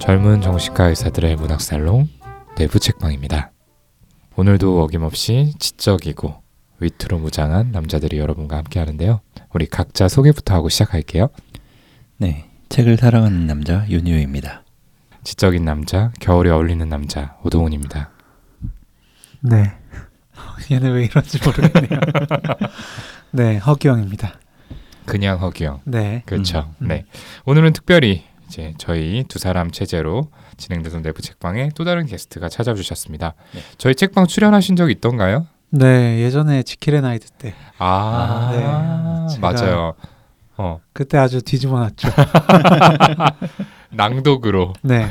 젊은 정신과 의사들의 문학살롱 내부 책방입니다. 오늘도 어김없이 지적이고 위트로 무장한 남자들이 여러분과 함께 하는데요. 우리 각자 소개부터 하고 시작할게요. 네, 책을 사랑하는 남자 윤유입니다. 지적인 남자, 겨울에 어울리는 남자 오동훈입니다. 네. 얘는 왜 이런지 모르겠네요. 네, 허기영입니다. 그냥 허기영. 네. 그렇죠. 음. 네. 오늘은 특별히 이제 저희 두 사람 체제로 진행되던 내부 책방에 또 다른 게스트가 찾아주셨습니다. 네. 저희 책방 출연하신 적 있던가요? 네, 예전에 지킬의 나이트 때 아, 네. 제가- 맞아요. 어, 그때 아주 뒤집어 놨죠. 낭독으로 네.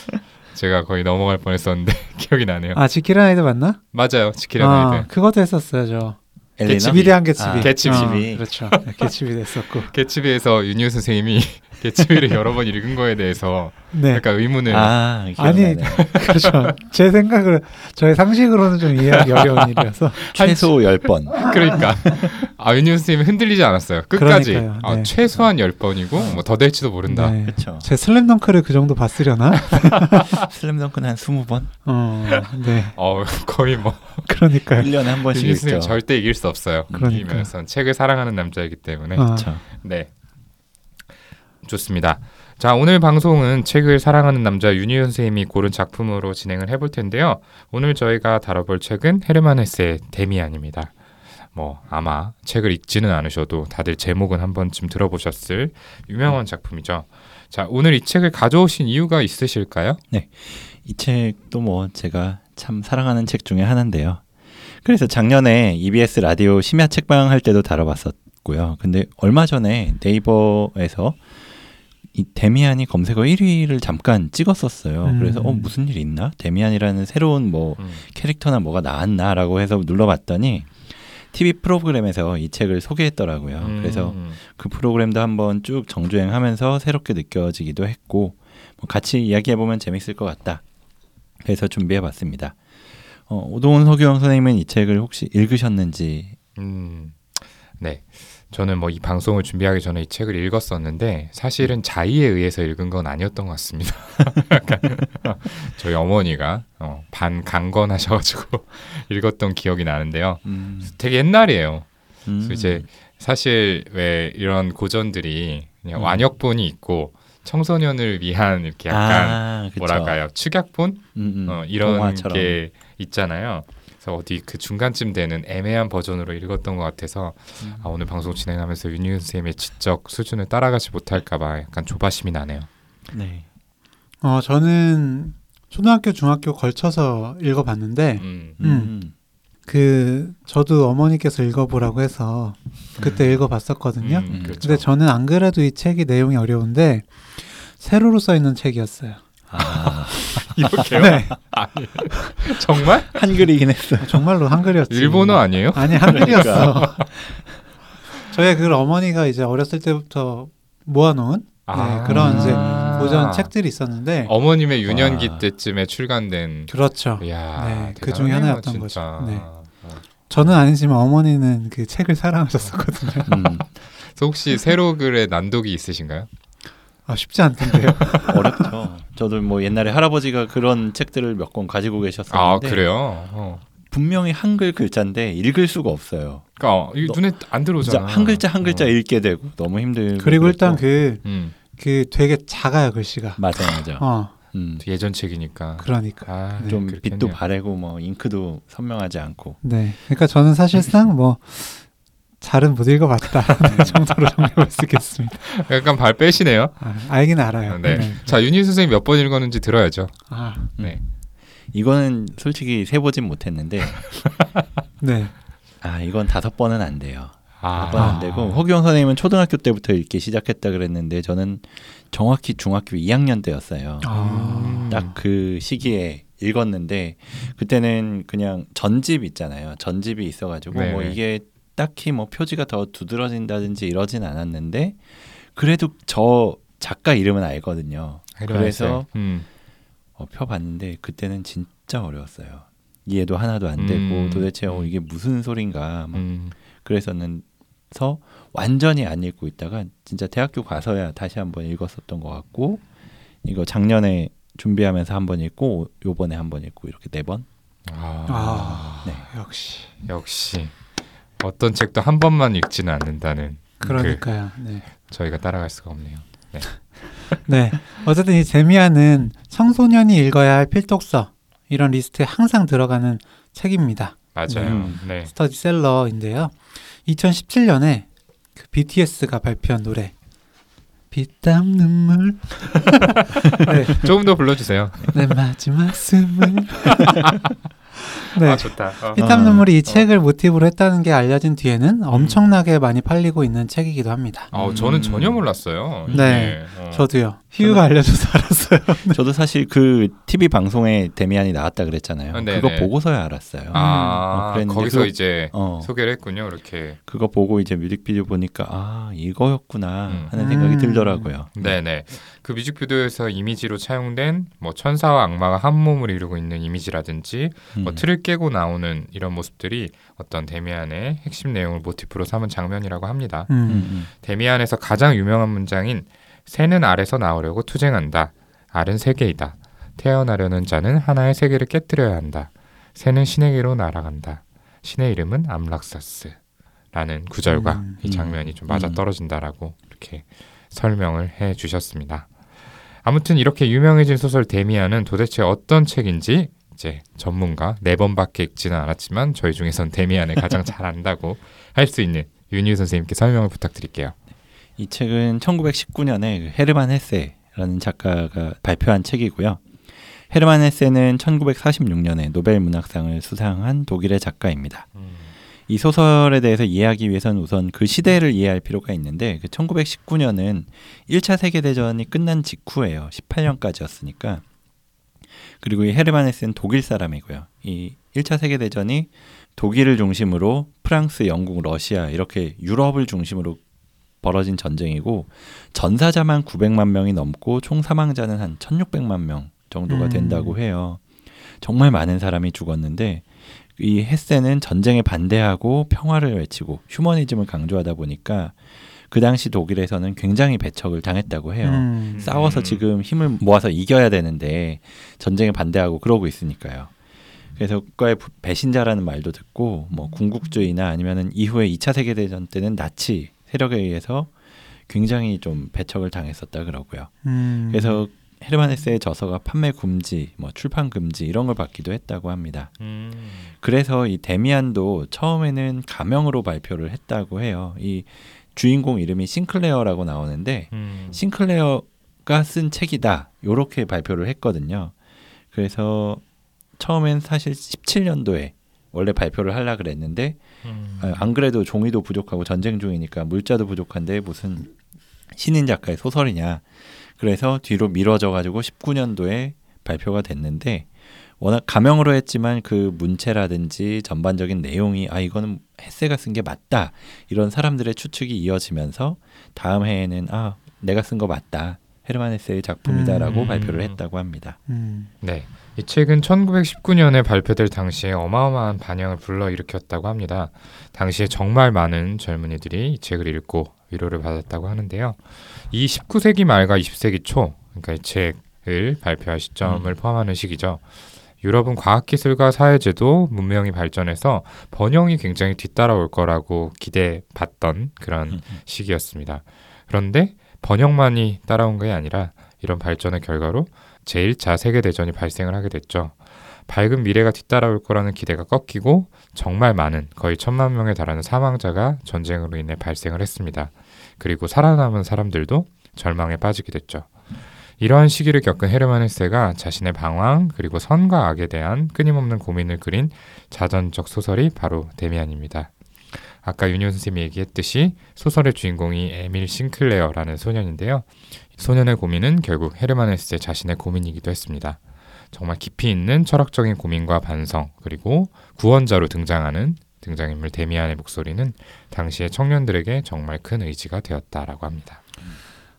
제가 거의 넘어갈 뻔했었는데 기억이 나네요. 아, 지킬의 나이트 맞나? 맞아요. 지키려 아, 나이드. 그것도 했었어요, 저. 개츠비. 위대한 개츠비. 아, 개츠비. 어, 그렇죠. 네, 개츠비 됐었고. 개츠비에서 윤유 선생님이 개츠비를 여러 번 읽은 거에 대해서 네. 약간 의문을 아, 아니, 기억나네. 그렇죠. 제 생각을 저의 상식으로는 좀 이해하기 어려운 일이어서. 최소 10번. 그러니까 아 윤유 선생님이 흔들리지 않았어요. 끝까지. 아, 네. 최소한 10번이고 뭐 더 될지도 모른다. 네. 그렇죠. 제 슬램덩크를 그 정도 봤으려나? 슬램덩크는 한 20번? 어, 네. 어 거의 뭐 그러니까요. 1년에 한 번씩 읽죠. 절대 이길 수 없어요. 그러니까요. 이면서 책을 사랑하는 남자이기 때문에 어. 그렇죠. 네 좋습니다. 자 오늘 방송은 책을 사랑하는 남자 윤희 선생님이 고른 작품으로 진행을 해볼 텐데요. 오늘 저희가 다뤄볼 책은 헤르만 헤세의 데미안입니다. 뭐 아마 책을 읽지는 않으셔도 다들 제목은 한 번쯤 들어보셨을 유명한 작품이죠. 자 오늘 이 책을 가져오신 이유가 있으실까요? 이 책도 뭐 제가 참 사랑하는 책 중에 하나인데요. 그래서 작년에 EBS 라디오 심야 책방 할 때도 다뤄봤었고요. 근데 얼마 전에 네이버에서 이 데미안이 검색어 1위를 잠깐 찍었었어요. 음. 그래서 어 무슨 일 있나? 데미안이라는 새로운 뭐 음. 캐릭터나 뭐가 나왔나라고 해서 눌러봤더니 TV 프로그램에서 이 책을 소개했더라고요. 음, 그래서 그 프로그램도 한번 쭉 정주행하면서 새롭게 느껴지기도 했고 뭐 같이 이야기해 보면 재밌을 것 같다. 그래서 준비해 봤습니다. 어, 오동훈 서규영 선생님은 이 책을 혹시 읽으셨는지 음, 네. 저는 뭐 이 방송을 준비하기 전에 이 책을 읽었었는데 사실은 자의에 의해서 읽은 건 아니었던 것 같습니다. 저희 어머니가 어, 반 강건하셔가지고 읽었던 기억이 나는데요. 음, 되게 옛날이에요. 음, 그래서 이제 사실 왜 이런 고전들이 그냥 음. 완역본이 있고 청소년을 위한 이렇게 약간 아. 뭐랄까요 축약본 음, 음, 어, 이런 동화처럼. 게 있잖아요. 그래서 어디 그 중간쯤 되는 애매한 버전으로 읽었던 것 같아서 음. 아, 오늘 방송 진행하면서 윤희은 선생님의 지적 수준을 따라가지 못할까봐 약간 조바심이 나네요. 네. 어, 저는 초등학교, 중학교 걸쳐서 읽어봤는데, 음. 음. 음. 그, 저도 어머니께서 읽어보라고 해서 그때 읽어봤었거든요. 음, 그렇죠. 근데 저는 안 그래도 이 책이 내용이 어려운데, 세로로 써 있는 책이었어요. 아, 이렇게요? 네. 아니, 정말? 한글이긴 했어. 정말로 한글이었지. 일본어 아니에요? 아니, 한글이었어. 저의 그 어머니가 이제 어렸을 때부터 모아놓은 네, 그런 이제 고전 책들이 있었는데, 어머님의 유년기 와. 때쯤에 출간된 그렇죠. 이야, 네, 그 중에 하나였던 진짜. 거죠. 네. 어. 저는 아니지만 어머니는 그 책을 사랑하셨었거든요. 음, 그래서 혹시 세로 글의 난독이 있으신가요? 아, 쉽지 않던데요. 어렵죠. 저도 뭐 옛날에 할아버지가 그런 책들을 몇 권 가지고 아 계셨었는데 그래요? 어. 분명히 한글 글자인데 읽을 수가 없어요. 그러니까 어, 이게 너- 눈에 안 들어오잖아. 한 글자 한 글자 어. 읽게 되고 너무 힘들고 그리고 일단 그랬고. 그, 음, 그 되게 작아요, 글씨가. 맞아 맞아. 어, 음. 예전 책이니까. 그러니까. 아, 네. 좀 그렇겠네요. 빛도 바래고 뭐 잉크도 선명하지 않고 네. 그러니까 저는 사실상 뭐, 잘은 못 읽어봤다. 정도로 정리할 수 있겠습니다. 약간 발 빼시네요. 아, 알긴 알아요. 네. 자 윤희 선생님 몇 번 읽었는지 들어야죠. 아, 네. 이거는 솔직히 세 보진 못했는데 네. 아 이건 다섯 번은 안 돼요. 아, 다섯 번은 안 되고 허기영 선생님은 초등학교 때부터 읽기 시작했다 그랬는데 저는 정확히 중학교 2학년 때였어요. 아, 딱그 시기에 읽었는데 그때는 그냥 전집 있잖아요. 전집이 있어가지고 네. 뭐 이게 딱히 뭐 표지가 더 두드러진다든지 이러진 않았는데 그래도 저 작가 이름은 알거든요. 그래서 음. 어, 펴봤는데 그때는 진짜 어려웠어요. 이해도 하나도 안 되고 음. 도대체 어, 이게 무슨 소린가 막 음. 그랬었는서 완전히 안 읽고 있다가 진짜 대학교 가서야 다시 한번 읽었었던 것 같고 이거 작년에 준비하면서 한 번 읽고 요번에 한 번 읽고 이렇게 네 번. 아, 아, 네. 역시 역시 어떤 책도 한 번만 읽지는 않는다는 그러니까요. 네. 그 저희가 따라갈 수가 없네요. 네. 어쨌든 이 데미안은 청소년이 읽어야 할 필독서 이런 리스트에 항상 들어가는 책입니다. 맞아요. 음. 네. 스테디셀러인데요. 2017년에 그 BTS가 발표한 노래 피땀 눈물 네, 조금 더 불러주세요. 내 마지막 숨을 네. 아 좋다. 어. 피땀 어, 눈물이 이 어. 책을 모티브로 했다는 게 알려진 뒤에는 엄청나게 많이 팔리고 있는 책이기도 합니다. 어, 저는 음. 전혀 몰랐어요. 네. 어. 저도요. 희우가 알려줘서 알았어요. 저도 사실 그 TV 방송에 데미안이 나왔다 그랬잖아요. 아, 네네. 그거 보고서야 알았어요. 아 어, 그랬는데 거기서 그- 이제 어, 소개를 했군요. 이렇게. 그거 보고 이제 뮤직비디오 보니까 아 이거였구나 음. 하는 생각이 음. 들더라고요. 네 네. 그 뮤직비디오에서 이미지로 차용된 뭐 천사와 악마가 한 몸을 이루고 있는 이미지라든지 음. 뭐 틀을 깨고 나오는 이런 모습들이 어떤 데미안의 핵심 내용을 모티프로 삼은 장면이라고 합니다. 음, 음. 음. 데미안에서 가장 유명한 문장인 새는 알에서 나오려고 투쟁한다. 알은 세계이다. 태어나려는 자는 하나의 세계를 깨뜨려야 한다. 새는 신에게로 날아간다. 신의 이름은 암락사스. 라는 구절과 음, 이 장면이 좀 맞아 음. 떨어진다라고 이렇게 설명을 해 주셨습니다. 아무튼 이렇게 유명해진 소설 데미안은 도대체 어떤 책인지 이제 전문가 네 번밖에 읽지는 않았지만 저희 중에선 데미안을 가장 잘 안다고 할 수 있는 윤유 선생님께 설명을 부탁드릴게요. 이 책은 1919년에 헤르만 헤세라는 작가가 발표한 책이고요. 헤르만 헤세는 1946년에 노벨 문학상을 수상한 독일의 작가입니다. 이 소설에 대해서 이해하기 위해서는 우선 그 시대를 이해할 필요가 있는데 그 1919년은 1차 세계 대전이 끝난 직후예요. 18년까지였으니까. 그리고 이 헤르만 헤세는 독일 사람이고요. 이 1차 세계 대전이 독일을 중심으로 프랑스, 영국, 러시아 이렇게 유럽을 중심으로 벌어진 전쟁이고 전사자만 900만 명이 넘고 총 사망자는 한 1600만 명 정도가 음. 된다고 해요. 정말 많은 사람이 죽었는데 이 헤세는 전쟁에 반대하고 평화를 외치고 휴머니즘을 강조하다 보니까 그 당시 독일에서는 굉장히 배척을 당했다고 해요. 음. 싸워서 음. 지금 힘을 모아서 이겨야 되는데 전쟁에 반대하고 그러고 있으니까요. 그래서 국가의 부- 배신자라는 말도 듣고 뭐 군국주의나 아니면은 이후에 2차 세계 대전 때는 나치 세력에 의해서 굉장히 좀 배척을 당했었다 그러고요. 음. 그래서 헤르만 헤세의 저서가 판매 금지, 뭐 출판 금지 이런 걸 받기도 했다고 합니다. 음. 그래서 이 데미안도 처음에는 가명으로 발표를 했다고 해요. 이 주인공 이름이 싱클레어라고 나오는데 음. 싱클레어가 쓴 책이다. 요렇게 발표를 했거든요. 그래서 처음엔 사실 17년도에 원래 발표를 하려 그랬는데 음. 아, 안 그래도 종이도 부족하고 전쟁 중이니까 물자도 부족한데 무슨 신인 작가의 소설이냐. 그래서 뒤로 미뤄져 가지고 19년도에 발표가 됐는데 워낙 가명으로 했지만 그 문체라든지 전반적인 내용이 아 이거는 헤세가 쓴 게 맞다 이런 사람들의 추측이 이어지면서 다음 해에는 아 내가 쓴 거 맞다 헤르만 헤세의 작품이다라고 음. 발표를 했다고 합니다. 음. 네. 이 책은 1919년에 발표될 당시에 어마어마한 반향을 불러일으켰다고 합니다. 당시에 정말 많은 젊은이들이 이 책을 읽고 위로를 받았다고 하는데요. 이 19세기 말과 20세기 초, 그러니까 이 책을 발표할 시점을 포함하는 시기죠. 유럽은 과학기술과 사회제도, 문명이 발전해서 번영이 굉장히 뒤따라올 거라고 기대받던 그런 음, 시기였습니다. 그런데 번영만이 따라온 게 아니라 이런 발전의 결과로 제1차 세계대전이 발생을 하게 됐죠. 밝은 미래가 뒤따라올 거라는 기대가 꺾이고 정말 많은 거의 천만 명에 달하는 사망자가 전쟁으로 인해 발생을 했습니다. 그리고 살아남은 사람들도 절망에 빠지게 됐죠. 이러한 시기를 겪은 헤르만 헤세가 자신의 방황 그리고 선과 악에 대한 끊임없는 고민을 그린 자전적 소설이 바로 데미안입니다. 아까 윤현 선생님이 얘기했듯이 소설의 주인공이 에밀 싱클레어라는 소년인데요. 소년의 고민은 결국 헤르만 헤세 자신의 고민이기도 했습니다. 정말 깊이 있는 철학적인 고민과 반성 그리고 구원자로 등장하는 등장인물 데미안의 목소리는 당시의 청년들에게 정말 큰 의지가 되었다라고 합니다.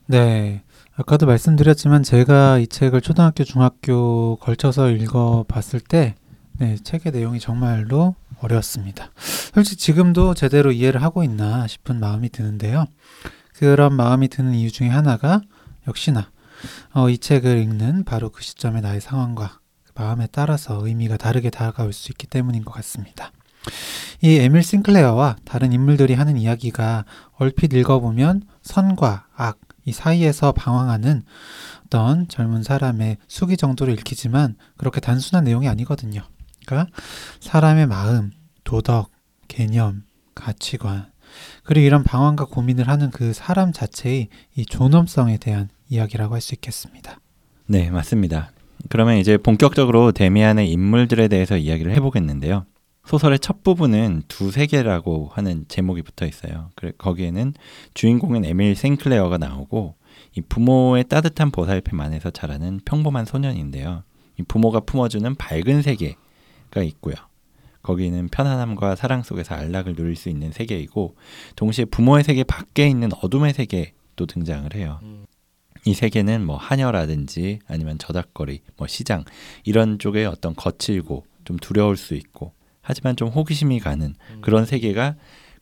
네. 아까도 말씀드렸지만 제가 이 책을 초등학교, 중학교 걸쳐서 읽어 봤을 때 네, 책의 내용이 정말로 어려웠습니다. 솔직히 지금도 제대로 이해를 하고 있나 싶은 마음이 드는데요. 그런 마음이 드는 이유 중에 하나가 역시나 어, 이 책을 읽는 바로 그 시점의 나의 상황과 그 마음에 따라서 의미가 다르게 다가올 수 있기 때문인 것 같습니다. 이 에밀 싱클레어와 다른 인물들이 하는 이야기가 얼핏 읽어보면 선과 악, 이 사이에서 방황하는 어떤 젊은 사람의 수기 정도로 읽히지만 그렇게 단순한 내용이 아니거든요. 그러니까 사람의 마음, 도덕, 개념, 가치관, 그리고 이런 방황과 고민을 하는 그 사람 자체의 이 존엄성에 대한 이야기라고 할 수 있겠습니다. 네, 맞습니다. 그러면 이제 본격적으로 데미안의 인물들에 대해서 이야기를 해보겠는데요. 소설의 첫 부분은 두 세계라고 하는 제목이 붙어 있어요. 그래, 거기에는 주인공인 에밀 생클레어가 나오고 이 부모의 따뜻한 보살핌 안에서 자라는 평범한 소년인데요. 이 부모가 품어주는 밝은 세계가 있고요. 거기는 편안함과 사랑 속에서 안락을 누릴 수 있는 세계이고 동시에 부모의 세계 밖에 있는 어둠의 세계도 등장을 해요. 음. 이 세계는 뭐 하녀라든지 아니면 저작거리, 뭐 시장 이런 쪽에 어떤 거칠고 좀 두려울 수 있고 하지만 좀 호기심이 가는 음. 그런 세계가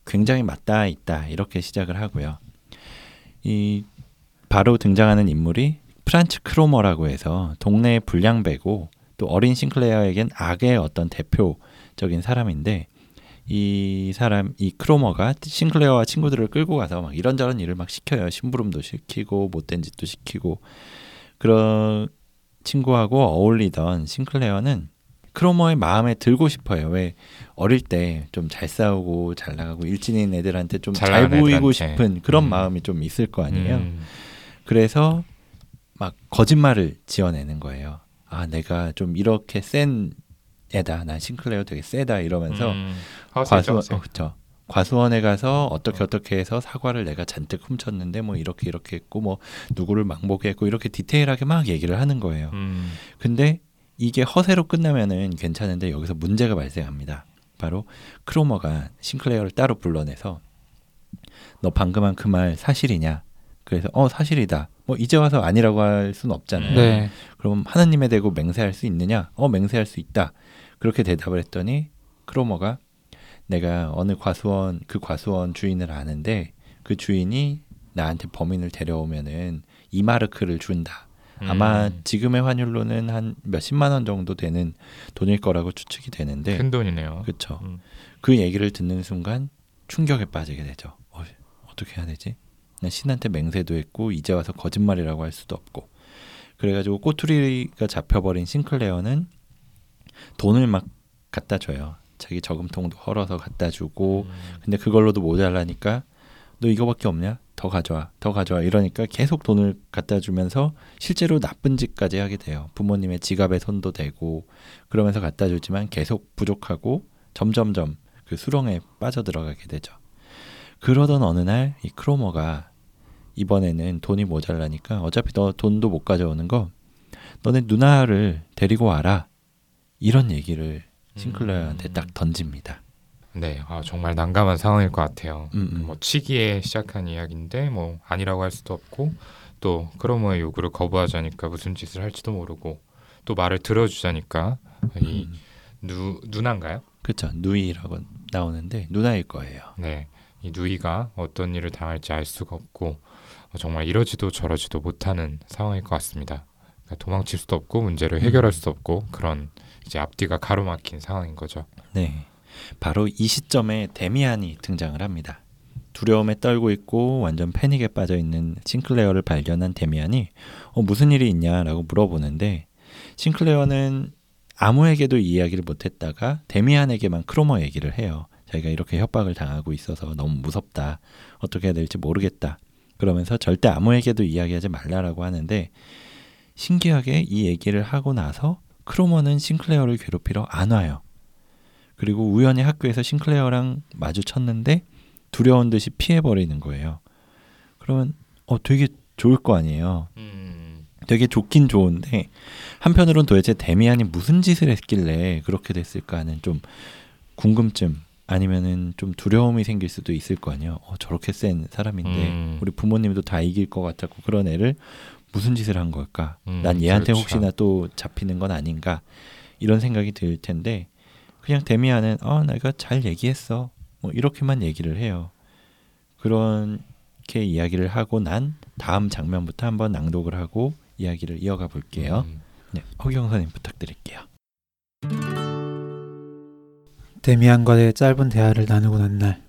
굉장히 맞닿아 있다 이렇게 시작을 하고요. 이 바로 등장하는 인물이 프란츠 크로머라고 해서 동네의 불량배고 또 어린 싱클레어에겐 악의 어떤 대표적인 사람인데 이 사람 이 크로머가 싱클레어와 친구들을 끌고 가서 막 이런저런 일을 막 시켜요. 심부름도 시키고 못된 짓도 시키고 그런 친구하고 어울리던 싱클레어는 크로머의 마음에 들고 싶어요. 왜 어릴 때 좀 잘 싸우고 잘 나가고 일진인 애들한테 좀 잘 보이고 애들한테. 싶은 그런 음. 마음이 좀 있을 거 아니에요. 음. 그래서 막 거짓말을 지어내는 거예요. 아, 내가 좀 이렇게 센 애다. 난 싱클레어 되게 세다 이러면서 음. 과수원. 어, 그쵸. 과수원에 가서 어떻게 어떻게 해서 사과를 내가 잔뜩 훔쳤는데 뭐 이렇게 이렇게 했고 뭐 누구를 망보게 했고 이렇게 디테일하게 막 얘기를 하는 거예요. 음. 근데 이게 허세로 끝나면은 괜찮은데 여기서 문제가 발생합니다. 바로 크로머가 싱클레어를 따로 불러내서 너 방금 한 그 말 사실이냐? 그래서 어 사실이다. 뭐 이제 와서 아니라고 할 수는 없잖아요. 네. 그럼 하나님에 대고 맹세할 수 있느냐? 어 맹세할 수 있다. 그렇게 대답을 했더니 크로머가 내가 어느 과수원 그 과수원 주인을 아는데 그 주인이 나한테 범인을 데려오면은 이 마르크를 준다. 아마 음. 지금의 환율로는 한 몇십만 원 정도 되는 돈일 거라고 추측이 되는데 큰 돈이네요. 그렇죠. 음. 그 얘기를 듣는 순간 충격에 빠지게 되죠. 어, 어떻게 해야 되지? 난 신한테 맹세도 했고 이제 와서 거짓말이라고 할 수도 없고 그래가지고 꼬투리가 잡혀버린 싱클레어는 돈을 막 갖다 줘요. 자기 저금통도 헐어서 갖다 주고 음. 근데 그걸로도 모자라니까 너 이거밖에 없냐? 더 가져와, 더 가져와 이러니까 계속 돈을 갖다 주면서 실제로 나쁜 짓까지 하게 돼요. 부모님의 지갑에 손도 대고 그러면서 갖다 주지만 계속 부족하고 점점점 그 수렁에 빠져 들어가게 되죠. 그러던 어느 날 이 크로머가 이번에는 돈이 모자라니까 어차피 너 돈도 못 가져오는 거 너네 누나를 데리고 와라 이런 얘기를 싱클레어한테 음. 딱 던집니다. 네, 아, 정말 난감한 상황일 것 같아요. 음, 음. 뭐 치기에 시작한 이야기인데 뭐 아니라고 할 수도 없고 또 크로머의 요구를 거부하자니까 무슨 짓을 할지도 모르고 또 말을 들어주자니까 이 음. 누, 누나인가요? 그렇죠. 누이라고 나오는데 누나일 거예요. 네, 이 누이가 어떤 일을 당할지 알 수가 없고 어, 정말 이러지도 저러지도 못하는 상황일 것 같습니다. 그러니까 도망칠 수도 없고 문제를 해결할 수도 없고 그런 이제 앞뒤가 가로막힌 상황인 거죠. 네. 바로 이 시점에 데미안이 등장을 합니다. 두려움에 떨고 있고 완전 패닉에 빠져 있는 싱클레어를 발견한 데미안이 어, 무슨 일이 있냐라고 물어보는데 싱클레어는 아무에게도 이 이야기를 못했다가 데미안에게만 크로머 얘기를 해요. 자기가 이렇게 협박을 당하고 있어서 너무 무섭다. 어떻게 해야 될지 모르겠다. 그러면서 절대 아무에게도 이야기하지 말라라고 하는데 신기하게 이 얘기를 하고 나서 크로머는 싱클레어를 괴롭히러 안 와요. 그리고 우연히 학교에서 싱클레어랑 마주쳤는데 두려운 듯이 피해버리는 거예요. 그러면 어 되게 좋을 거 아니에요. 음, 되게 좋긴 좋은데 한편으론 도대체 데미안이 무슨 짓을 했길래 그렇게 됐을까 하는 좀 궁금증 아니면은 좀 두려움이 생길 수도 있을 거 아니에요. 어, 저렇게 센 사람인데 음. 우리 부모님도 다 이길 것 같았고 그런 애를 무슨 짓을 한 걸까? 음, 난 얘한테 그렇죠. 혹시나 또 잡히는 건 아닌가? 이런 생각이 들 텐데 그냥 데미안은 어 내가 잘 얘기했어 뭐 이렇게만 얘기를 해요. 그렇게 이야기를 하고 난 다음 장면부터 한번 낭독을 하고 이야기를 이어가 볼게요. 음. 네, 허경선님 부탁드릴게요. 데미안과의 짧은 대화를 나누고 난 날,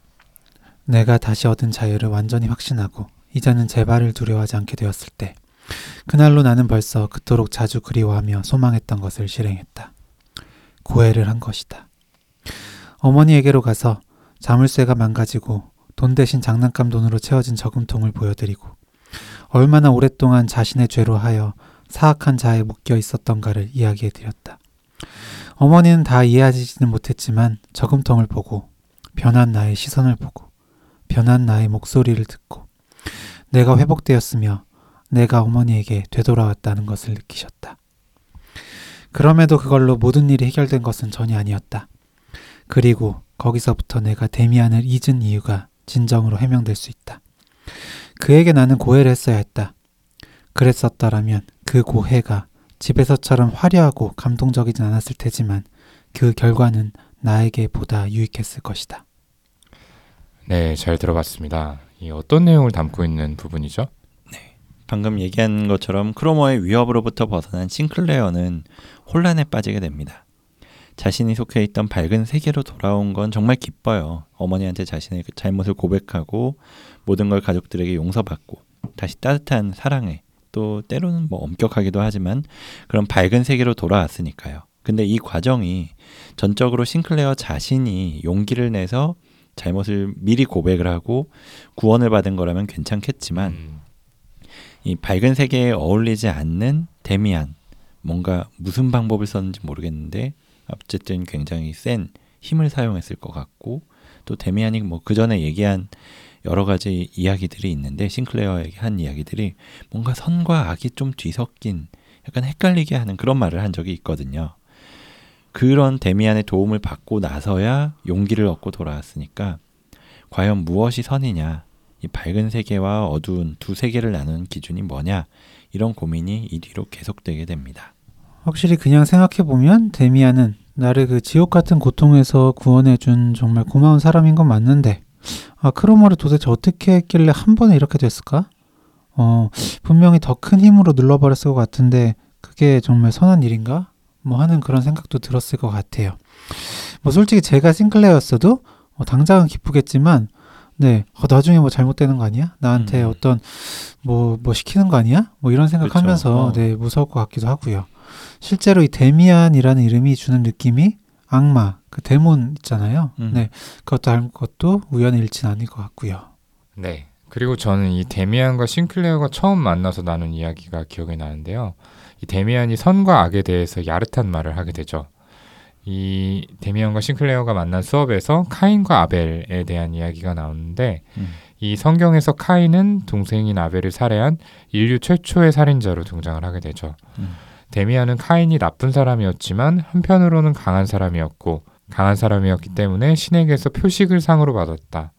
내가 다시 얻은 자유를 완전히 확신하고 이제는 재발을 두려워하지 않게 되었을 때, 그날로 나는 벌써 그토록 자주 그리워하며 소망했던 것을 실행했다. 고해를 한 것이다. 어머니에게로 가서 자물쇠가 망가지고 돈 대신 장난감 돈으로 채워진 저금통을 보여드리고 얼마나 오랫동안 자신의 죄로 하여 사악한 자에 묶여 있었던가를 이야기해 드렸다. 어머니는 다 이해하지는 못했지만 저금통을 보고 변한 나의 시선을 보고 변한 나의 목소리를 듣고 내가 회복되었으며 내가 어머니에게 되돌아왔다는 것을 느끼셨다. 그럼에도 그걸로 모든 일이 해결된 것은 전혀 아니었다. 그리고 거기서부터 내가 데미안을 잊은 이유가 진정으로 해명될 수 있다. 그에게 나는 고해를 했어야 했다. 그랬었더라면 그 고해가 집에서처럼 화려하고 감동적이진 않았을 테지만 그 결과는 나에게 보다 유익했을 것이다. 네, 잘 들어봤습니다. 이 어떤 내용을 담고 있는 부분이죠? 방금 얘기한 것처럼 크로머의 위협으로부터 벗어난 싱클레어는 혼란에 빠지게 됩니다. 자신이 속해 있던 밝은 세계로 돌아온 건 정말 기뻐요. 어머니한테 자신의 그 잘못을 고백하고 모든 걸 가족들에게 용서받고 다시 따뜻한 사랑에 또 때로는 뭐 엄격하기도 하지만 그런 밝은 세계로 돌아왔으니까요. 근데 이 과정이 전적으로 싱클레어 자신이 용기를 내서 잘못을 미리 고백을 하고 구원을 받은 거라면 괜찮겠지만 음, 이 밝은 세계에 어울리지 않는 데미안 뭔가 무슨 방법을 썼는지 모르겠는데 어쨌든 굉장히 센 힘을 사용했을 것 같고 또 데미안이 뭐 그 전에 얘기한 여러 가지 이야기들이 있는데 싱클레어에게 한 이야기들이 뭔가 선과 악이 좀 뒤섞인 약간 헷갈리게 하는 그런 말을 한 적이 있거든요. 그런 데미안의 도움을 받고 나서야 용기를 얻고 돌아왔으니까 과연 무엇이 선이냐 이 밝은 세계와 어두운 두 세계를 나누는 기준이 뭐냐 이런 고민이 이 뒤로 계속되게 됩니다. 확실히 그냥 생각해 보면 데미안은 나를 그 지옥 같은 고통에서 구원해준 정말 고마운 사람인 건 맞는데 아 크로머를 도대체 어떻게 했길래 한 번에 이렇게 됐을까? 어 분명히 더 큰 힘으로 눌러버렸을 것 같은데 그게 정말 선한 일인가? 뭐 하는 그런 생각도 들었을 것 같아요. 뭐 솔직히 제가 싱클레어였어도 어, 당장은 기쁘겠지만 네 어, 나중에 뭐 잘못되는 거 아니야? 나한테 음. 어떤 뭐 뭐 시키는 거 아니야? 뭐 이런 생각하면서 그렇죠. 어. 네 무서울 것 같기도 하고요. 실제로 이 데미안이라는 이름이 주는 느낌이 악마, 그 demon 있잖아요. 음. 네, 그것도 알 것도 우연의 일치는 아닐 것 같고요. 네. 그리고 저는 이 데미안과 싱클레어가 처음 만나서 나눈 이야기가 기억이 나는데요. 이 데미안이 선과 악에 대해서 야릇한 말을 하게 되죠. 이 데미안과 싱클레어가 만난 수업에서 카인과 아벨에 대한 이야기가 나오는데 음. 이 성경에서 카인은 동생인 아벨을 살해한 인류 최초의 살인자로 등장을 하게 되죠. 음. 데미안은 카인이 나쁜 사람이었지만 한편으로는 강한 사람이었고 강한 사람이었기 때문에 신에게서 표식을 상으로 받았다.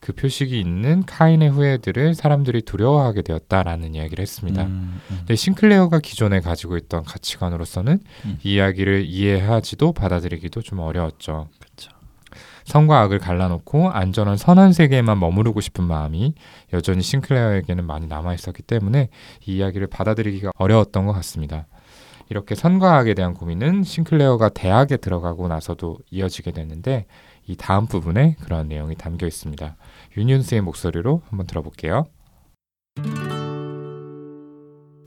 그 표식이 있는 카인의 후예들을 사람들이 두려워하게 되었다라는 이야기를 했습니다. 음, 음. 근데 싱클레어가 기존에 가지고 있던 가치관으로서는 음. 이 이야기를 이해하지도 받아들이기도 좀 어려웠죠. 그쵸. 선과 악을 갈라놓고 안전한 선한 세계에만 머무르고 싶은 마음이 여전히 싱클레어에게는 많이 남아 있었기 때문에 이 이야기를 받아들이기가 어려웠던 것 같습니다. 이렇게 선과 악에 대한 고민은 싱클레어가 대학에 들어가고 나서도 이어지게 됐는데 이 다음 부분에 그러한 내용이 담겨 있습니다. 윤윤수의 목소리로 한번 들어볼게요.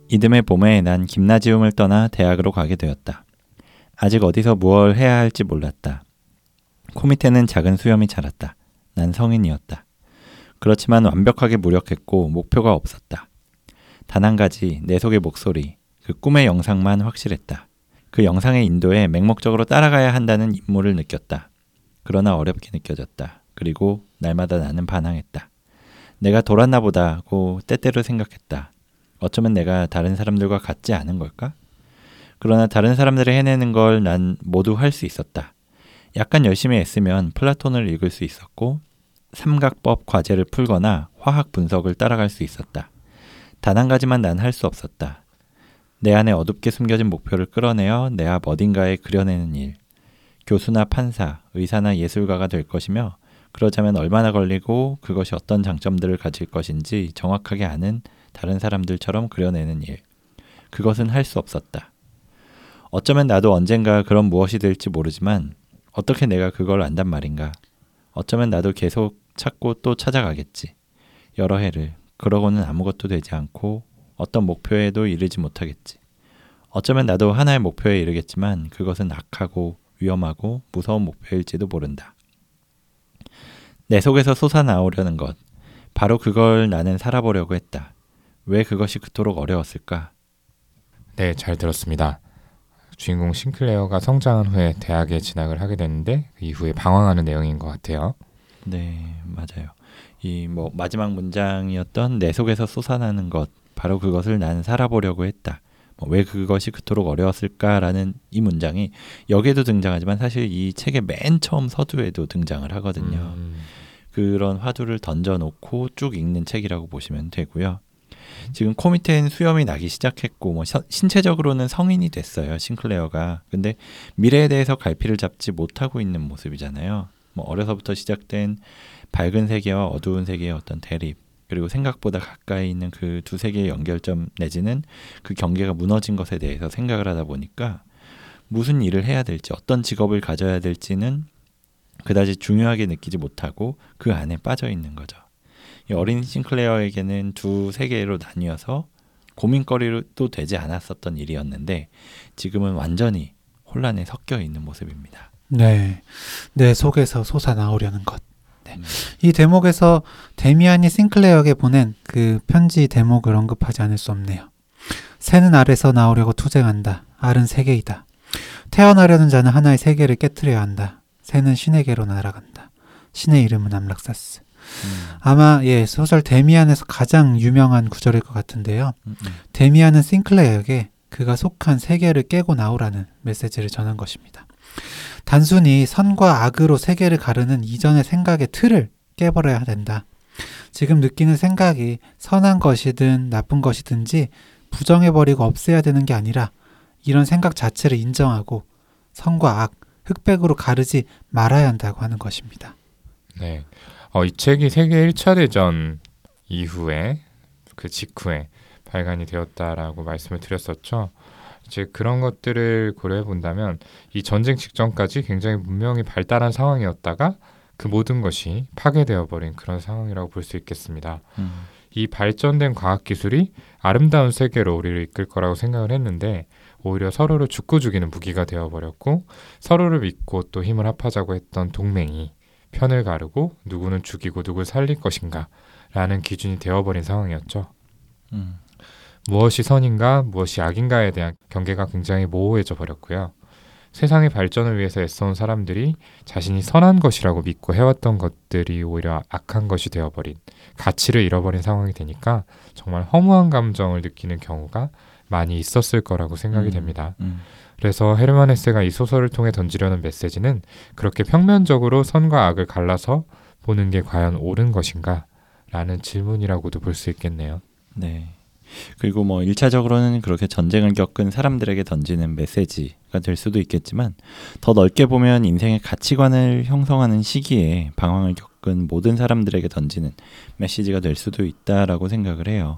이듬해 봄에 난 김나지움을 떠나 대학으로 가게 되었다. 아직 어디서 무엇을 해야 할지 몰랐다. 코 밑에는 작은 수염이 자랐다. 난 성인이었다. 그렇지만 완벽하게 무력했고 목표가 없었다. 단 한 가지 내 속의 목소리, 그 꿈의 영상만 확실했다. 그 영상의 인도에 맹목적으로 따라가야 한다는 임무를 느꼈다. 그러나 어렵게 느껴졌다. 그리고 날마다 나는 반항했다. 내가 돌았나 보다고 때때로 생각했다. 어쩌면 내가 다른 사람들과 같지 않은 걸까? 그러나 다른 사람들이 해내는 걸 난 모두 할 수 있었다. 약간 열심히 애쓰면 플라톤을 읽을 수 있었고 삼각법 과제를 풀거나 화학 분석을 따라갈 수 있었다. 단 한 가지만 난 할 수 없었다. 내 안에 어둡게 숨겨진 목표를 끌어내어 내 앞 어딘가에 그려내는 일. 교수나 판사, 의사나 예술가가 될 것이며 그러자면 얼마나 걸리고 그것이 어떤 장점들을 가질 것인지 정확하게 아는 다른 사람들처럼 그려내는 일. 그것은 할 수 없었다. 어쩌면 나도 언젠가 그런 무엇이 될지 모르지만 어떻게 내가 그걸 안단 말인가. 어쩌면 나도 계속 찾고 또 찾아가겠지. 여러 해를. 그러고는 아무것도 되지 않고 어떤 목표에도 이르지 못하겠지. 어쩌면 나도 하나의 목표에 이르겠지만 그것은 악하고 위험하고 무서운 목표일지도 모른다. 내 속에서 솟아나오려는 것. 바로 그걸 나는 살아보려고 했다. 왜 그것이 그토록 어려웠을까? 네, 잘 들었습니다. 주인공 싱클레어가 성장한 후에 대학에 진학을 하게 되는데 그 이후에 방황하는 내용인 것 같아요. 네, 맞아요. 이 뭐 마지막 문장이었던 내 속에서 솟아나는 것 바로 그것을 나는 살아보려고 했다. 뭐 왜 그것이 그토록 어려웠을까라는 이 문장이 여기에도 등장하지만 사실 이 책의 맨 처음 서두에도 등장을 하거든요. 음, 그런 화두를 던져놓고 쭉 읽는 책이라고 보시면 되고요. 지금 코 밑엔 수염이 나기 시작했고 뭐 셔- 신체적으로는 성인이 됐어요 싱클레어가 근데 미래에 대해서 갈피를 잡지 못하고 있는 모습이잖아요 뭐 어려서부터 시작된 밝은 세계와 어두운 세계의 어떤 대립 그리고 생각보다 가까이 있는 그 두 세계의 연결점 내지는 그 경계가 무너진 것에 대해서 생각을 하다 보니까 무슨 일을 해야 될지 어떤 직업을 가져야 될지는 그다지 중요하게 느끼지 못하고 그 안에 빠져 있는 거죠. 이 어린 싱클레어에게는 두 세계로 나뉘어서 고민거리도 되지 않았었던 일이었는데 지금은 완전히 혼란에 섞여 있는 모습입니다. 네. 내 속에서 솟아나오려는 것. 네. 음. 이 대목에서 데미안이 싱클레어에게 보낸 그 편지 대목을 언급하지 않을 수 없네요. 새는 알에서 나오려고 투쟁한다. 알은 세계이다. 태어나려는 자는 하나의 세계를 깨뜨려야 한다. 새는 신에게로 날아간다. 신의 이름은 압락사스. 음, 아마 예 소설 데미안에서 가장 유명한 구절일 것 같은데요. 음, 음. 데미안은 싱클레어에게 그가 속한 세계를 깨고 나오라는 메시지를 전한 것입니다. 단순히 선과 악으로 세계를 가르는 이전의 생각의 틀을 깨버려야 된다. 지금 느끼는 생각이 선한 것이든 나쁜 것이든지 부정해버리고 없애야 되는 게 아니라 이런 생각 자체를 인정하고 선과 악, 흑백으로 가르지 말아야 한다고 하는 것입니다. 네. 어, 이 책이 세계 1차 대전 이후에 그 직후에 발간이 되었다라고 말씀을 드렸었죠. 이제 그런 것들을 고려해 본다면 이 전쟁 직전까지 굉장히 문명이 발달한 상황이었다가 그 모든 것이 파괴되어 버린 그런 상황이라고 볼 수 있겠습니다. 음. 이 발전된 과학 기술이 아름다운 세계로 우리를 이끌 거라고 생각을 했는데 오히려 서로를 죽고 죽이는 무기가 되어 버렸고 서로를 믿고 또 힘을 합하자고 했던 동맹이 편을 가르고 누구는 죽이고 누구를 살릴 것인가라는 기준이 되어 버린 상황이었죠. 음. 무엇이 선인가 무엇이 악인가에 대한 경계가 굉장히 모호해져 버렸고요. 세상의 발전을 위해서 애써온 사람들이 자신이 선한 것이라고 믿고 해왔던 것들이 오히려 악한 것이 되어버린 가치를 잃어버린 상황이 되니까 정말 허무한 감정을 느끼는 경우가 많이 있었을 거라고 생각이 음. 됩니다. 음. 그래서 헤르만 헤세가 이 소설을 통해 던지려는 메시지는 그렇게 평면적으로 선과 악을 갈라서 보는 게 과연 옳은 것인가? 라는 질문이라고도 볼 수 있겠네요. 네. 그리고 뭐 일차적으로는 그렇게 전쟁을 겪은 사람들에게 던지는 메시지가 될 수도 있겠지만 더 넓게 보면 인생의 가치관을 형성하는 시기에 방황을 겪은 모든 사람들에게 던지는 메시지가 될 수도 있다라고 생각을 해요.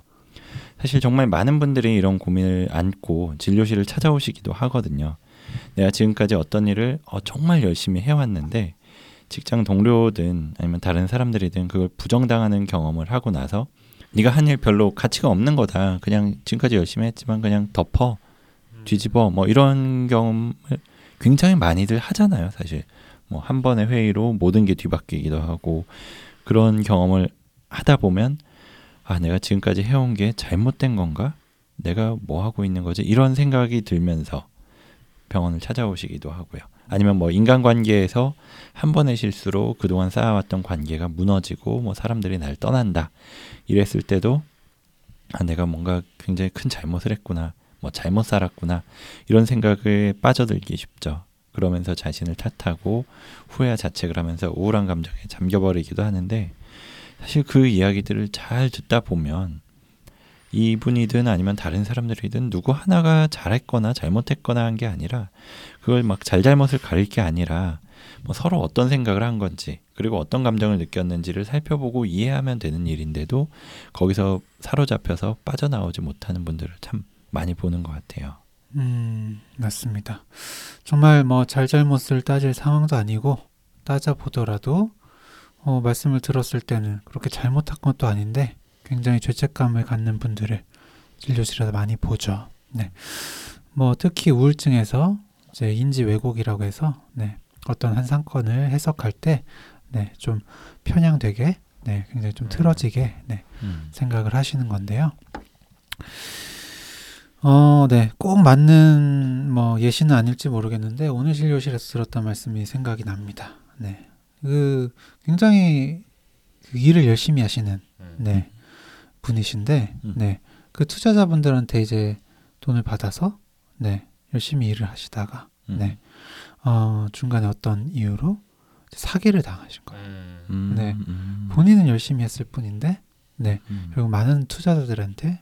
사실 정말 많은 분들이 이런 고민을 안고 진료실을 찾아오시기도 하거든요. 내가 지금까지 어떤 일을 어, 정말 열심히 해왔는데 직장 동료든 아니면 다른 사람들이든 그걸 부정당하는 경험을 하고 나서 네가 한 일 별로 가치가 없는 거다. 그냥 지금까지 열심히 했지만 그냥 덮어 뒤집어 뭐 이런 경험을 굉장히 많이들 하잖아요. 사실 뭐 한 번의 회의로 모든 게 뒤바뀌기도 하고 그런 경험을 하다 보면 아 내가 지금까지 해온 게 잘못된 건가? 내가 뭐 하고 있는 거지? 이런 생각이 들면서 병원을 찾아오시기도 하고요. 아니면 뭐 인간관계에서 한 번의 실수로 그동안 쌓아왔던 관계가 무너지고 뭐 사람들이 날 떠난다. 이랬을 때도 아 내가 뭔가 굉장히 큰 잘못을 했구나. 뭐 잘못 살았구나. 이런 생각에 빠져들기 쉽죠. 그러면서 자신을 탓하고 후회와 자책을 하면서 우울한 감정에 잠겨버리기도 하는데 사실 그 이야기들을 잘 듣다 보면 이분이든 아니면 다른 사람들이든 누구 하나가 잘했거나 잘못했거나 한 게 아니라 그걸 막 잘잘못을 가릴 게 아니라 뭐 서로 어떤 생각을 한 건지 그리고 어떤 감정을 느꼈는지를 살펴보고 이해하면 되는 일인데도 거기서 사로잡혀서 빠져나오지 못하는 분들을 참 많이 보는 것 같아요. 음, 맞습니다. 정말 뭐 잘잘못을 따질 상황도 아니고 따져 보더라도 어, 말씀을 들었을 때는 그렇게 잘못한 것도 아닌데 굉장히 죄책감을 갖는 분들을 진료실에서 많이 보죠. 네. 뭐 특히 우울증에서 이제 인지 왜곡이라고 해서 네. 어떤 한 사건을 해석할 때 네, 좀 편향되게 네, 굉장히 좀 틀어지게 네, 음. 생각을 하시는 건데요. 어, 네. 꼭 맞는 뭐 예시는 아닐지 모르겠는데 오늘 진료실에서 들었던 말씀이 생각이 납니다. 네. 그 굉장히 그 일을 열심히 하시는 음. 네. 분이신데 음. 네. 그 투자자분들한테 이제 돈을 받아서 네. 열심히 일을 하시다가 음. 네. 어, 중간에 어떤 이유로 사기를 당하신 거예요. 음. 음. 네. 음. 본인은 열심히 했을 뿐인데 네. 음. 그리고 많은 투자자들한테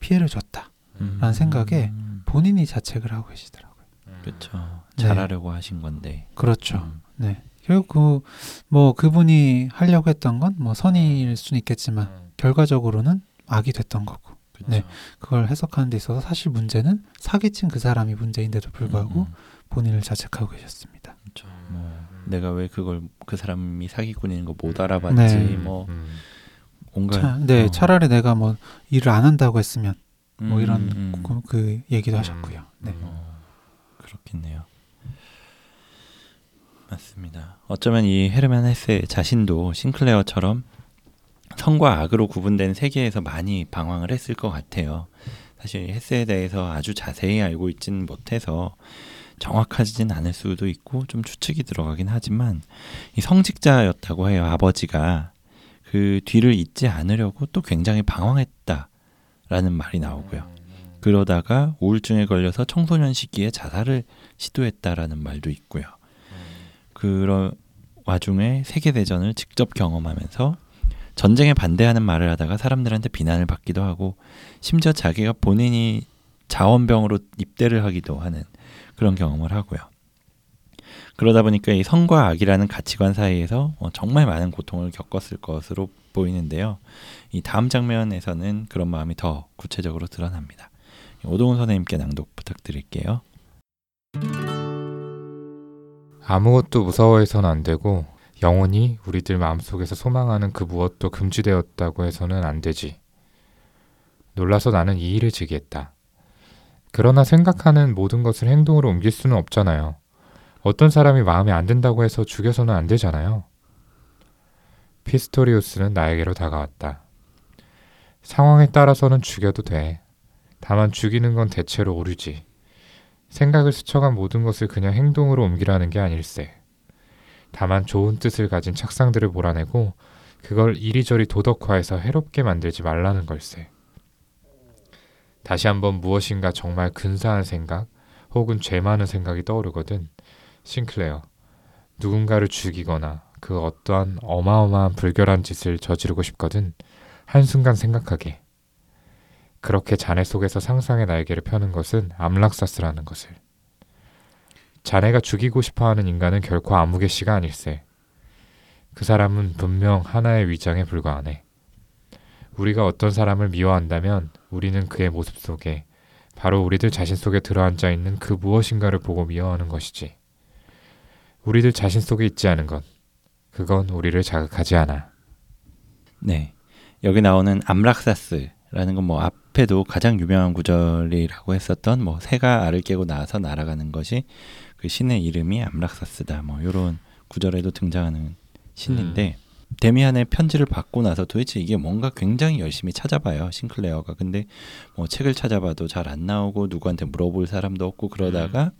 피해를 줬다. 음. 라는 생각에 음. 본인이 자책을 하고 계시더라고요. 음. 그렇죠. 네. 잘하려고 하신 건데. 그렇죠. 음. 네. 결국 그, 뭐 그분이 하려고 했던 건 뭐 선의일 수는 있겠지만 음. 결과적으로는 악이 됐던 거고 그렇죠. 네. 그걸 해석하는 데 있어서 사실 문제는 사기친 그 사람이 문제인데도 불구하고 음, 음. 본인을 자책하고 계셨습니다. 그렇죠. 음. 뭐 음. 내가 왜 그걸 그 사람이 사기꾼인 거 못 알아봤지 네. 뭐 음. 온갖 차, 네, 어. 차라리 내가 뭐 일을 안 한다고 했으면 뭐 음, 이런 음, 그, 그 얘기도 음. 하셨고요. 네. 음. 어, 그렇겠네요. 맞습니다. 어쩌면 이 헤르만 헤세 자신도 싱클레어처럼 선과 악으로 구분된 세계에서 많이 방황을 했을 것 같아요. 사실 헤세에 대해서 아주 자세히 알고 있지는 못해서 정확하진 않을 수도 있고 좀 추측이 들어가긴 하지만 이 성직자였다고 해요. 아버지가 그 뒤를 잇지 않으려고 또 굉장히 방황했다라는 말이 나오고요. 음. 그러다가 우울증에 걸려서 청소년 시기에 자살을 시도했다라는 말도 있고요. 음. 그런 와중에 세계 대전을 직접 경험하면서 전쟁에 반대하는 말을 하다가 사람들한테 비난을 받기도 하고 심지어 자기가 본인이 자원병으로 입대를 하기도 하는 그런 경험을 하고요. 그러다 보니까 이 선과 악이라는 가치관 사이에서 어, 정말 많은 고통을 겪었을 것으로 보이는데요. 이 다음 장면에서는 그런 마음이 더 구체적으로 드러납니다. 오동훈 선생님께 낭독 부탁드릴게요. 아무것도 무서워해서는 안 되고 영원히 우리들 마음속에서 소망하는 그 무엇도 금지되었다고 해서는 안 되지. 놀라서 나는 이 일을 제기했다. 그러나 생각하는 모든 것을 행동으로 옮길 수는 없잖아요. 어떤 사람이 마음에 안 든다고 해서 죽여서는 안 되잖아요. 피스토리우스는 나에게로 다가왔다. 상황에 따라서는 죽여도 돼. 다만 죽이는 건 대체로 오류지. 생각을 스쳐간 모든 것을 그냥 행동으로 옮기라는 게 아닐세. 다만 좋은 뜻을 가진 착상들을 몰아내고 그걸 이리저리 도덕화해서 해롭게 만들지 말라는 걸세. 다시 한번 무엇인가 정말 근사한 생각 혹은 죄 많은 생각이 떠오르거든. 싱클레어. 누군가를 죽이거나 그 어떠한 어마어마한 불결한 짓을 저지르고 싶거든. 한순간 생각하게. 그렇게 자네 속에서 상상의 날개를 펴는 것은 암락사스라는 것을. 자네가 죽이고 싶어하는 인간은 결코 아무개씨가 아닐세. 그 사람은 분명 하나의 위장에 불과하네. 우리가 어떤 사람을 미워한다면 우리는 그의 모습 속에 바로 우리들 자신 속에 들어앉아 있는 그 무엇인가를 보고 미워하는 것이지. 우리들 자신 속에 있지 않은 것. 그건 우리를 자극하지 않아. 네. 여기 나오는 암락사스 라는 건 뭐 앞에도 가장 유명한 구절이라고 했었던 뭐 새가 알을 깨고 나와서 날아가는 것이 그 신의 이름이 압락사스다. 뭐 이런 구절에도 등장하는 신인데 데미안의 편지를 받고 나서 도대체 이게 뭔가 굉장히 열심히 찾아봐요 싱클레어가 근데 뭐 책을 찾아봐도 잘 안 나오고 누구한테 물어볼 사람도 없고 그러다가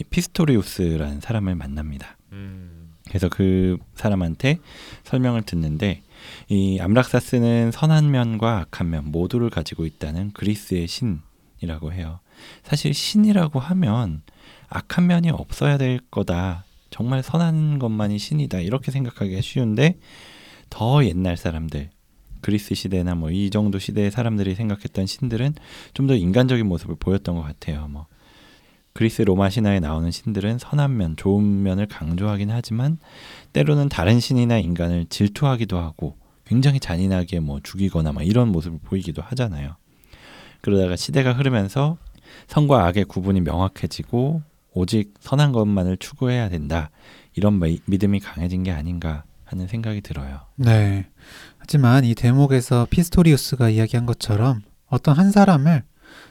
이 피스토리우스라는 사람을 만납니다. 음. 그래서 그 사람한테 설명을 듣는데 이 압락사스는 선한 면과 악한 면 모두를 가지고 있다는 그리스의 신이라고 해요. 사실 신이라고 하면 악한 면이 없어야 될 거다. 정말 선한 것만이 신이다. 이렇게 생각하기가 쉬운데 더 옛날 사람들 그리스 시대나 뭐 이 정도 시대의 사람들이 생각했던 신들은 좀 더 인간적인 모습을 보였던 것 같아요. 뭐 그리스 로마 신화에 나오는 신들은 선한 면, 좋은 면을 강조하긴 하지만 때로는 다른 신이나 인간을 질투하기도 하고 굉장히 잔인하게 뭐 죽이거나 막 이런 모습을 보이기도 하잖아요. 그러다가 시대가 흐르면서 선과 악의 구분이 명확해지고 오직 선한 것만을 추구해야 된다. 이런 미, 믿음이 강해진 게 아닌가 하는 생각이 들어요. 네. 하지만 이 대목에서 피스토리우스가 이야기한 것처럼 어떤 한 사람을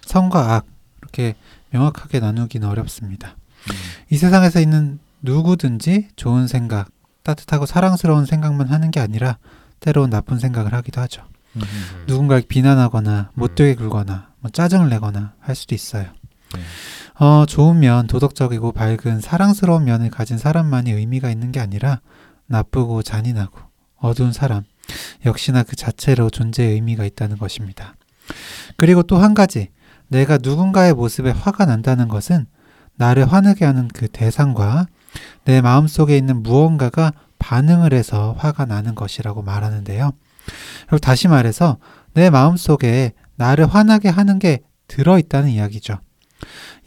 선과 악 이렇게 명확하게 나누기는 어렵습니다. 음. 이 세상에서 있는 누구든지 좋은 생각, 따뜻하고 사랑스러운 생각만 하는 게 아니라 때로는 나쁜 생각을 하기도 하죠. 음. 누군가를 비난하거나 못되게 굴거나 뭐 짜증을 내거나 할 수도 있어요. 네. 어, 좋은 면, 도덕적이고 밝은 사랑스러운 면을 가진 사람만이 의미가 있는 게 아니라 나쁘고 잔인하고 어두운 사람 역시나 그 자체로 존재의 의미가 있다는 것입니다. 그리고 또 한 가지 내가 누군가의 모습에 화가 난다는 것은 나를 화나게 하는 그 대상과 내 마음속에 있는 무언가가 반응을 해서 화가 나는 것이라고 말하는데요. 그리고 다시 말해서 내 마음속에 나를 화나게 하는 게 들어있다는 이야기죠.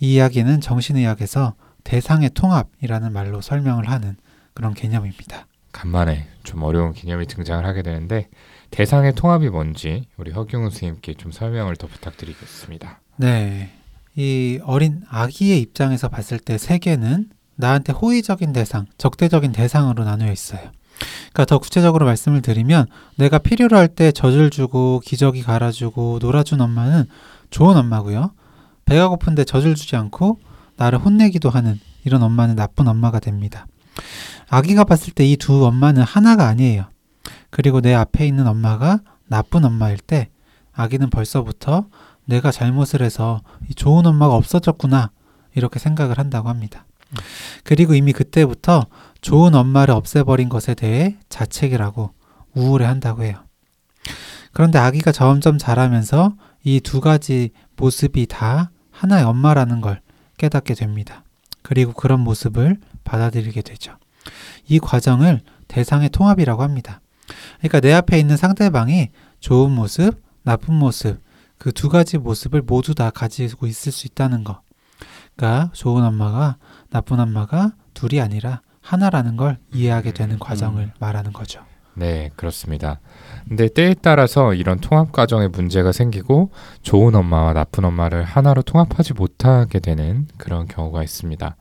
이 이야기는 정신의학에서 대상의 통합이라는 말로 설명을 하는 그런 개념입니다. 간만에 좀 어려운 개념이 등장을 하게 되는데 대상의 통합이 뭔지 우리 허경훈 선생님께 좀 설명을 더 부탁드리겠습니다. 네. 이 어린 아기의 입장에서 봤을 때 세계는 나한테 호의적인 대상, 적대적인 대상으로 나누어 있어요. 그러니까 더 구체적으로 말씀을 드리면 내가 필요로 할 때 젖을 주고 기저귀 갈아주고 놀아준 엄마는 좋은 엄마고요. 배가 고픈데 젖을 주지 않고 나를 혼내기도 하는 이런 엄마는 나쁜 엄마가 됩니다. 아기가 봤을 때 이 두 엄마는 하나가 아니에요. 그리고 내 앞에 있는 엄마가 나쁜 엄마일 때 아기는 벌써부터 내가 잘못을 해서 이 좋은 엄마가 없어졌구나 이렇게 생각을 한다고 합니다. 그리고 이미 그때부터 좋은 엄마를 없애버린 것에 대해 자책이라고 우울해 한다고 해요. 그런데 아기가 점점 자라면서 이 두 가지 모습이 다 하나의 엄마라는 걸 깨닫게 됩니다. 그리고 그런 모습을 받아들이게 되죠. 이 과정을 대상의 통합이라고 합니다. 그러니까 내 앞에 있는 상대방이 좋은 모습, 나쁜 모습, 그 두 가지 모습을 모두 다 가지고 있을 수 있다는 거. 그러니까 좋은 엄마가 나쁜 엄마가 둘이 아니라 하나라는 걸 이해하게 되는 과정을 말하는 거죠. 네, 그렇습니다. 근데 때에 따라서 이런 통합 과정에 문제가 생기고 좋은 엄마와 나쁜 엄마를 하나로 통합하지 못하게 되는 그런 경우가 있습니다.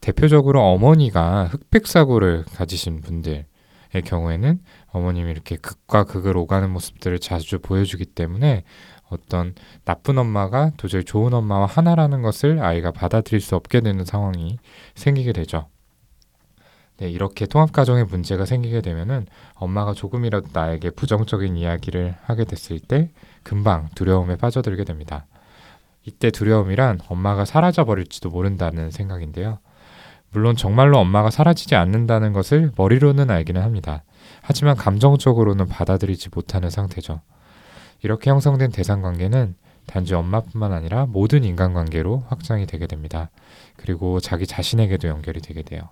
대표적으로 어머니가 흑백 사고를 가지신 분들의 경우에는 어머님이 이렇게 극과 극을 오가는 모습들을 자주 보여주기 때문에 어떤 나쁜 엄마가 도저히 좋은 엄마와 하나라는 것을 아이가 받아들일 수 없게 되는 상황이 생기게 되죠. 네, 이렇게 통합 가정에 문제가 생기게 되면은 엄마가 조금이라도 나에게 부정적인 이야기를 하게 됐을 때 금방 두려움에 빠져들게 됩니다. 이때 두려움이란 엄마가 사라져 버릴지도 모른다는 생각인데요. 물론 정말로 엄마가 사라지지 않는다는 것을 머리로는 알기는 합니다. 하지만 감정적으로는 받아들이지 못하는 상태죠. 이렇게 형성된 대상 관계는 단지 엄마뿐만 아니라 모든 인간관계로 확장이 되게 됩니다. 그리고 자기 자신에게도 연결이 되게 돼요.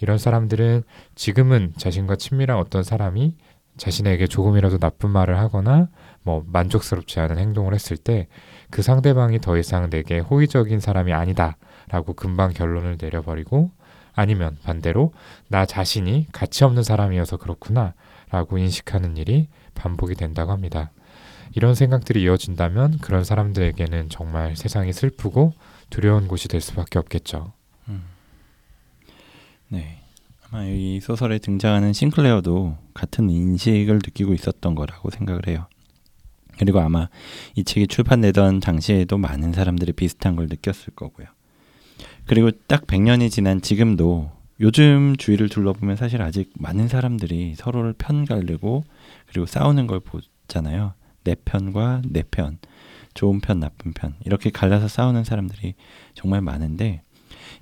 이런 사람들은 지금은 자신과 친밀한 어떤 사람이 자신에게 조금이라도 나쁜 말을 하거나 뭐 만족스럽지 않은 행동을 했을 때 그 상대방이 더 이상 내게 호의적인 사람이 아니다라고 금방 결론을 내려버리고 아니면 반대로 나 자신이 가치 없는 사람이어서 그렇구나라고 인식하는 일이 반복이 된다고 합니다. 이런 생각들이 이어진다면 그런 사람들에게는 정말 세상이 슬프고 두려운 곳이 될 수밖에 없겠죠. 네. 아마 이 소설에 등장하는 싱클레어도 같은 인식을 느끼고 있었던 거라고 생각을 해요. 그리고 아마 이 책이 출판되던 당시에도 많은 사람들이 비슷한 걸 느꼈을 거고요. 그리고 딱 100년이 지난 지금도 요즘 주위를 둘러보면 사실 아직 많은 사람들이 서로를 편가르고 그리고 싸우는 걸 보잖아요. 내 편과 내 편, 좋은 편, 나쁜 편 이렇게 갈라서 싸우는 사람들이 정말 많은데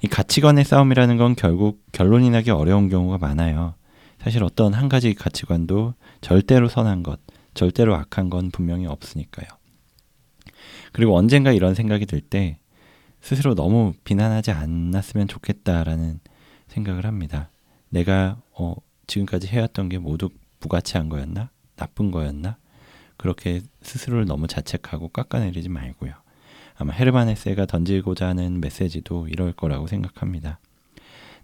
이 가치관의 싸움이라는 건 결국 결론이 나기 어려운 경우가 많아요. 사실 어떤 한 가지 가치관도 절대로 선한 것, 절대로 악한 건 분명히 없으니까요. 그리고 언젠가 이런 생각이 들 때 스스로 너무 비난하지 않았으면 좋겠다라는 생각을 합니다. 내가 어, 지금까지 해왔던 게 모두 부가치한 거였나? 나쁜 거였나? 그렇게 스스로를 너무 자책하고 깎아내리지 말고요. 아마 헤르만 헤세가 던지고자 하는 메시지도 이럴 거라고 생각합니다.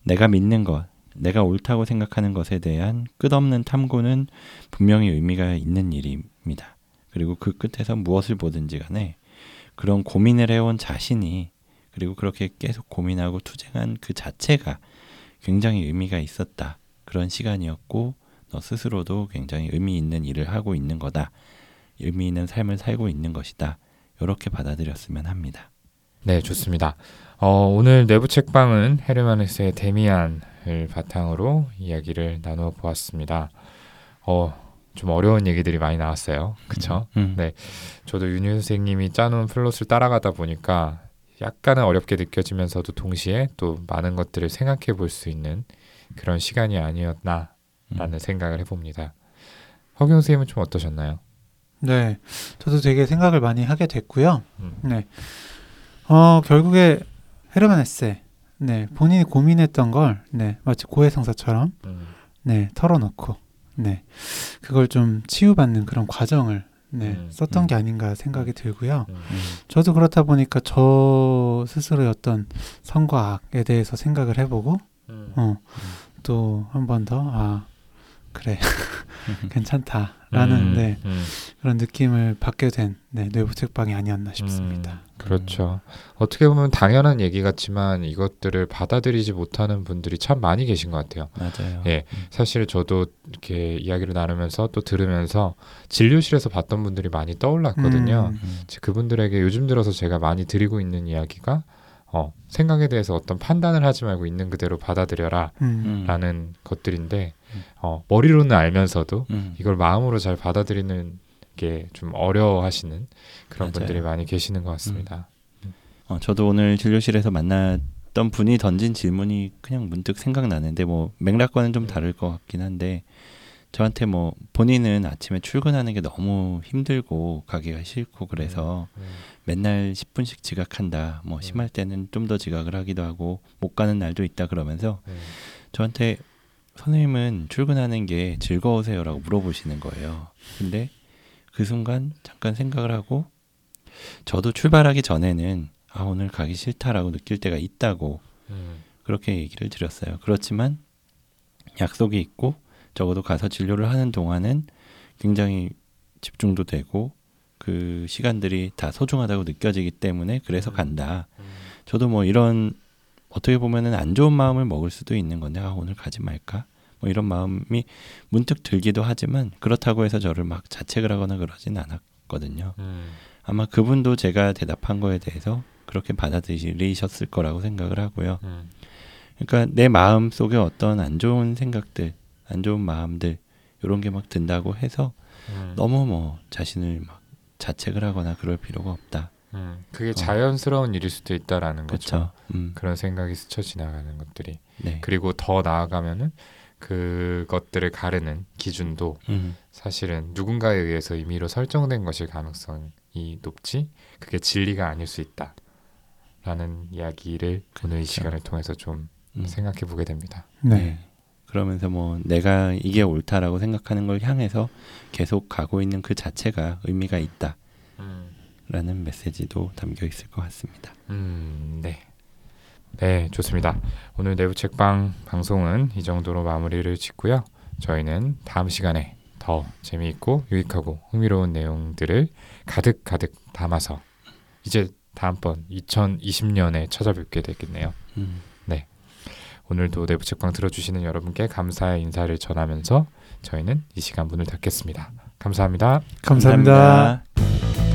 내가 믿는 것, 내가 옳다고 생각하는 것에 대한 끝없는 탐구는 분명히 의미가 있는 일입니다. 그리고 그 끝에서 무엇을 보든지 간에 그런 고민을 해온 자신이 그리고 그렇게 계속 고민하고 투쟁한 그 자체가 굉장히 의미가 있었다. 그런 시간이었고 너 스스로도 굉장히 의미 있는 일을 하고 있는 거다. 의미 있는 삶을 살고 있는 것이다. 이렇게 받아들였으면 합니다. 네, 좋습니다. 어, 오늘 내부 책방은 헤르만 헤세의 데미안을 바탕으로 이야기를 나누어 보았습니다. 어, 좀 어려운 얘기들이 많이 나왔어요. 그쵸? 음. 네. 저도 윤희 선생님이 짜놓은 플롯을 따라가다 보니까 약간은 어렵게 느껴지면서도 동시에 또 많은 것들을 생각해 볼 수 있는 그런 시간이 아니었나라는 음. 생각을 해봅니다. 허경 선생님은 좀 어떠셨나요? 네, 저도 되게 생각을 많이 하게 됐고요. 음. 네, 어 결국에 헤르만 헤세, 네 본인이 고민했던 걸, 네 마치 고해성사처럼, 음. 네 털어놓고, 네 그걸 좀 치유받는 그런 과정을, 네 음, 썼던 음. 게 아닌가 생각이 들고요. 음. 음. 저도 그렇다 보니까 저 스스로의 어떤 선과 악에 대해서 생각을 해보고, 음. 어, 또 한 번 더, 아 그래 괜찮다라는 음. 네 음. 그런 느낌을 받게 된 네, 내부 책방이 아니었나 싶습니다. 음, 그렇죠. 어떻게 보면 당연한 얘기 같지만 이것들을 받아들이지 못하는 분들이 참 많이 계신 것 같아요. 맞아요. 예. 사실 저도 이렇게 이야기를 나누면서 또 들으면서 진료실에서 봤던 분들이 많이 떠올랐거든요. 음. 음. 제- 그분들에게 요즘 들어서 제가 많이 드리고 있는 이야기가 어, 생각에 대해서 어떤 판단을 하지 말고 있는 그대로 받아들여라 음. 음. 라는 것들인데 음. 어, 머리로는 알면서도 음. 이걸 마음으로 잘 받아들이는 게 좀 어려워하시는 그런 맞아요. 분들이 많이 계시는 것 같습니다. 어, 저도 오늘 진료실에서 만났던 분이 던진 질문이 그냥 문득 생각나는데 뭐 맥락과는 좀 다를 것 같긴 한데 저한테 뭐 본인은 아침에 출근하는 게 너무 힘들고 가기가 싫고 그래서 음. 맨날 10분씩 지각한다. 뭐 심할 때는 좀 더 지각을 하기도 하고 못 가는 날도 있다 그러면서 음. 저한테 선생님은 출근하는 게 즐거우세요라고 물어보시는 거예요. 근데 그 순간 잠깐 생각을 하고 저도 출발하기 전에는 아 오늘 가기 싫다라고 느낄 때가 있다고 음. 그렇게 얘기를 드렸어요. 그렇지만 약속이 있고 적어도 가서 진료를 하는 동안은 굉장히 집중도 되고 그 시간들이 다 소중하다고 느껴지기 때문에 그래서 간다. 음. 저도 뭐 이런 어떻게 보면은 안 좋은 마음을 먹을 수도 있는 건데 아 오늘 가지 말까 뭐 이런 마음이 문득 들기도 하지만 그렇다고 해서 저를 막 자책을 하거나 그러진 않았거든요. 음. 아마 그분도 제가 대답한 거에 대해서 그렇게 받아들이셨을 거라고 생각을 하고요. 음. 그러니까 내 마음 속에 어떤 안 좋은 생각들, 안 좋은 마음들 이런 게 막 든다고 해서 음. 너무 뭐 자신을 막 자책을 하거나 그럴 필요가 없다. 음. 그게 자연스러운 일일 수도 있다라는 거죠. 그렇죠. 음, 그런 생각이 스쳐 지나가는 것들이 네. 그리고 더 나아가면은 그것들을 가르는 기준도 음, 사실은 누군가에 의해서 임의로 설정된 것일 가능성이 높지 그게 진리가 아닐 수 있다라는 이야기를 오늘 이 그렇죠. 시간을 통해서 좀 음. 생각해 보게 됩니다. 네. 네. 그러면서 뭐 내가 이게 옳다라고 생각하는 걸 향해서 계속 가고 있는 그 자체가 의미가 있다 라는 메시지도 담겨 있을 것 같습니다. 음, 네. 네, 좋습니다. 오늘 내부 책방 방송은 이 정도로 마무리를 짓고요. 저희는 다음 시간에 더 재미있고 유익하고 흥미로운 내용들을 가득 가득 담아서 이제 다음번 2020년에 찾아뵙게 되겠네요. 음, 오늘도 내부 책방 들어주시는 여러분께 감사의 인사를 전하면서 저희는 이 시간 문을 닫겠습니다. 감사합니다. 감사합니다. 감사합니다.